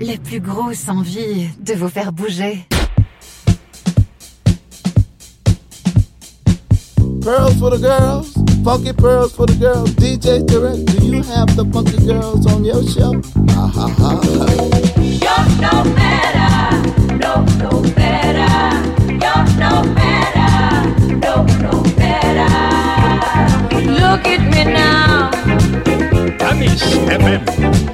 les plus grosses envies de vous faire bouger. Pearls for the girls, funky pearls for the girls. DJ Derek, do you have the funky girls on your show? Ha ha ha. You're no better, no no better. You're no better, no no better. Look at me now. Amis, MM.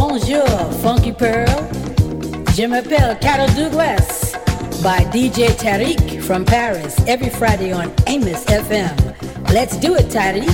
Bonjour, Funky Pearl. Je m'appelle Carol Douglas by DJ Tarek from Paris every Friday on Amos FM. Let's do it, Tarek.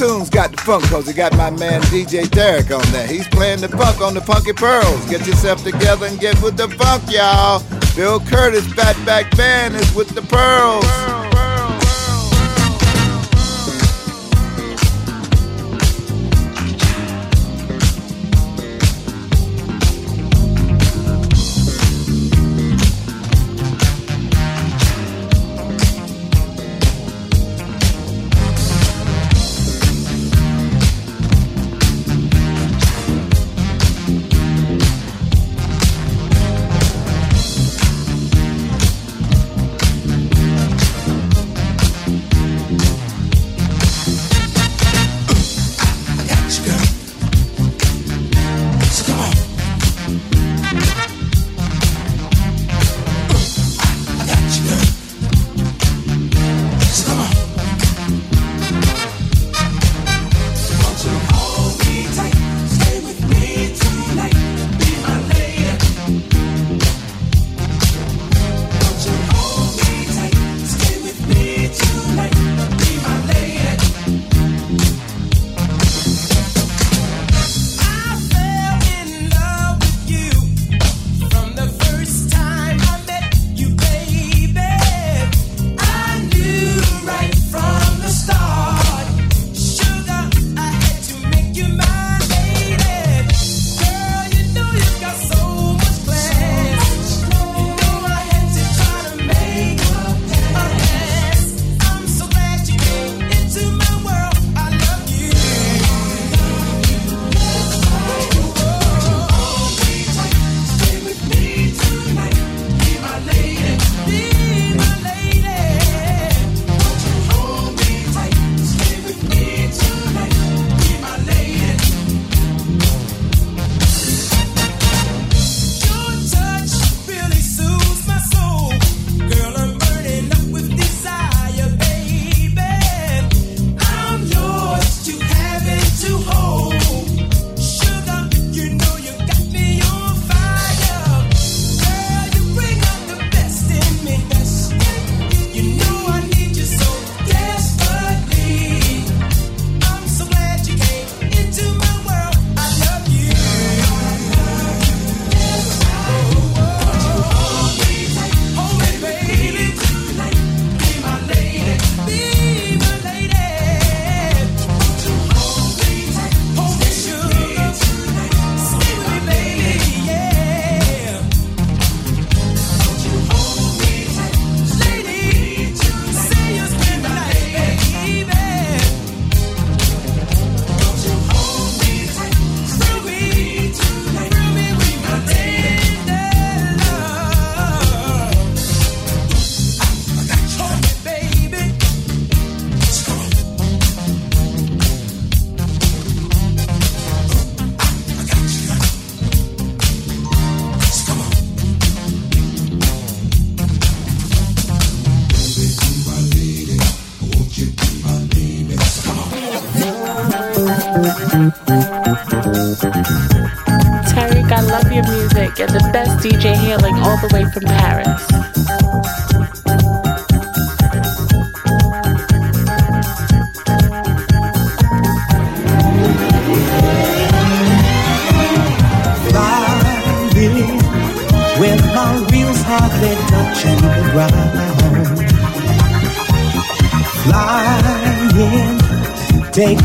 Funk cause he got my man DJ Derek on there. He's playing the funk on the Funky Pearls. Get yourself together and get with the funk, y'all. Bill Curtis, Fatback Band is with the Pearls.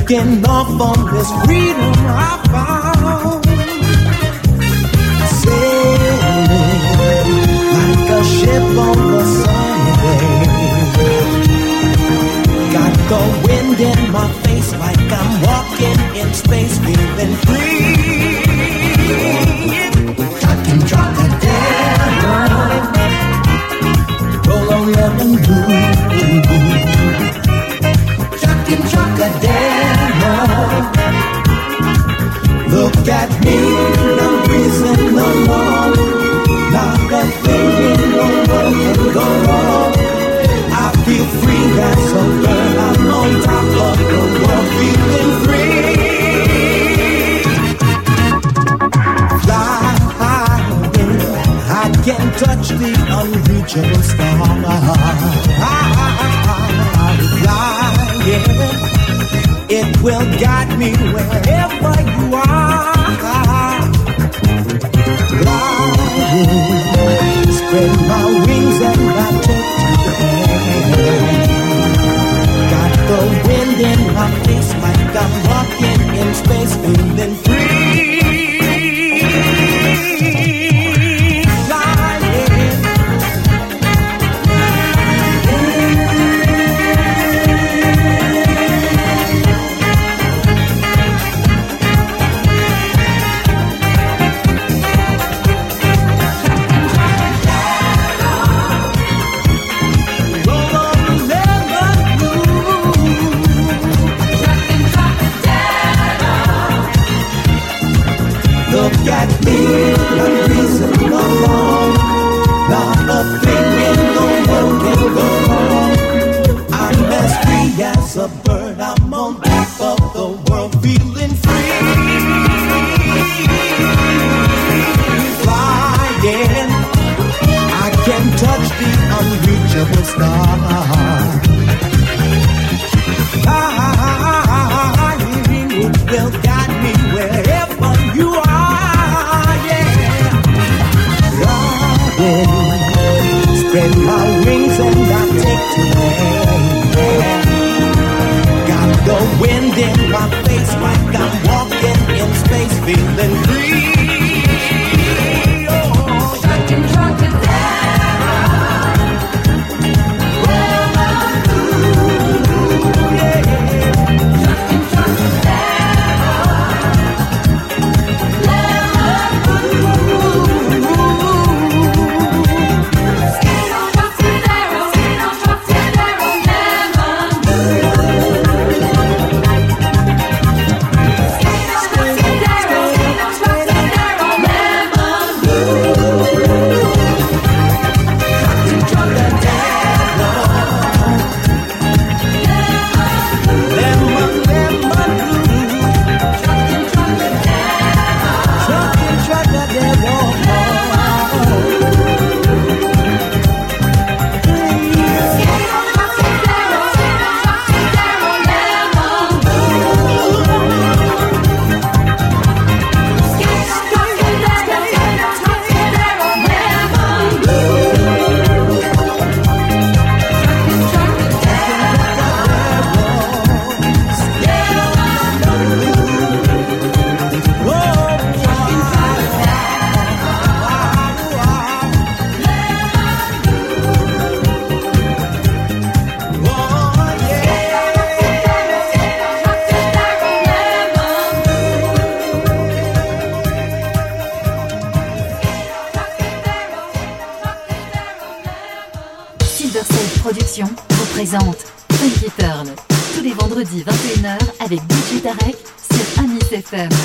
Taking off on this freedom I found. Sailing like a ship on the sunny day. Got the wind in my face like I'm walking in space, feeling free. Trucking, truck a roll on lemon blue. Trucking, Look at me, I'm breezing along. Not go wrong. I feel free. I'm on top of the world, feeling free. I can touch the unreachable star. Flying, it will guide me wherever you are. Flying, spread my wings and take to the air. Got the wind in my face like I'm walking in space, feeling free. FM.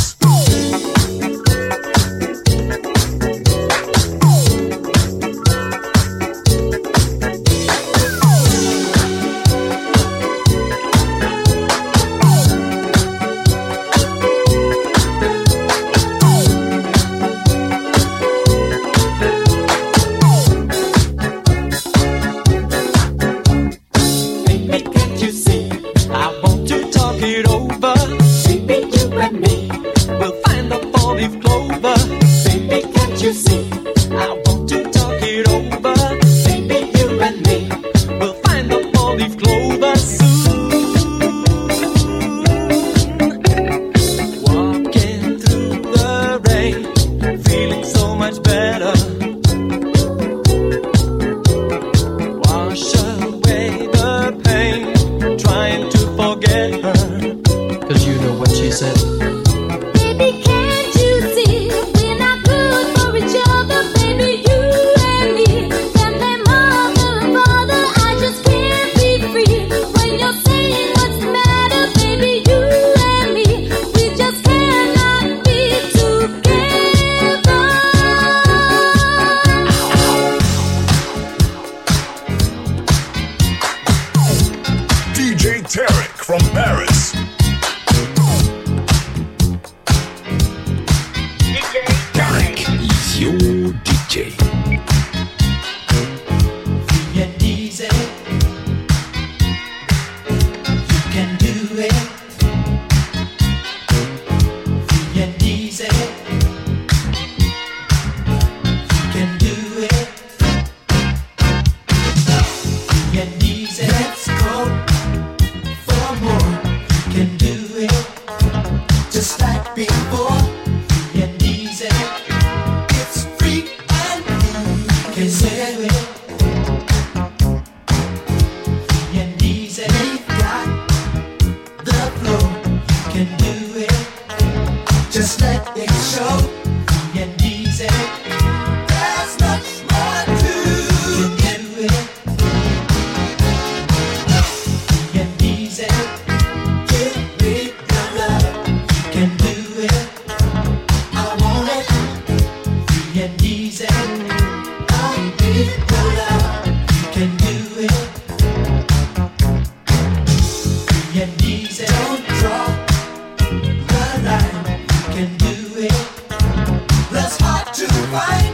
right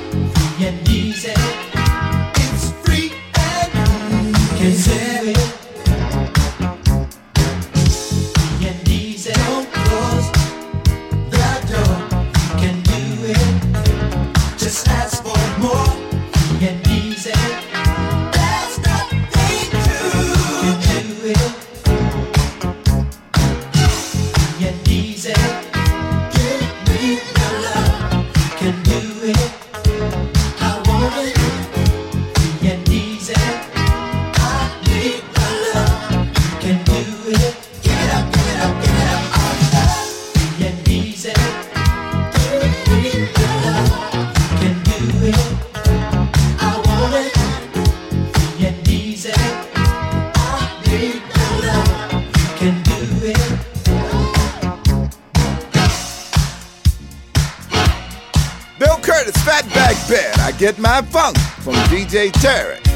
and easy. It's free and easy. DJ Tarek.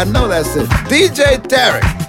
I know that's it. DJ Tarek.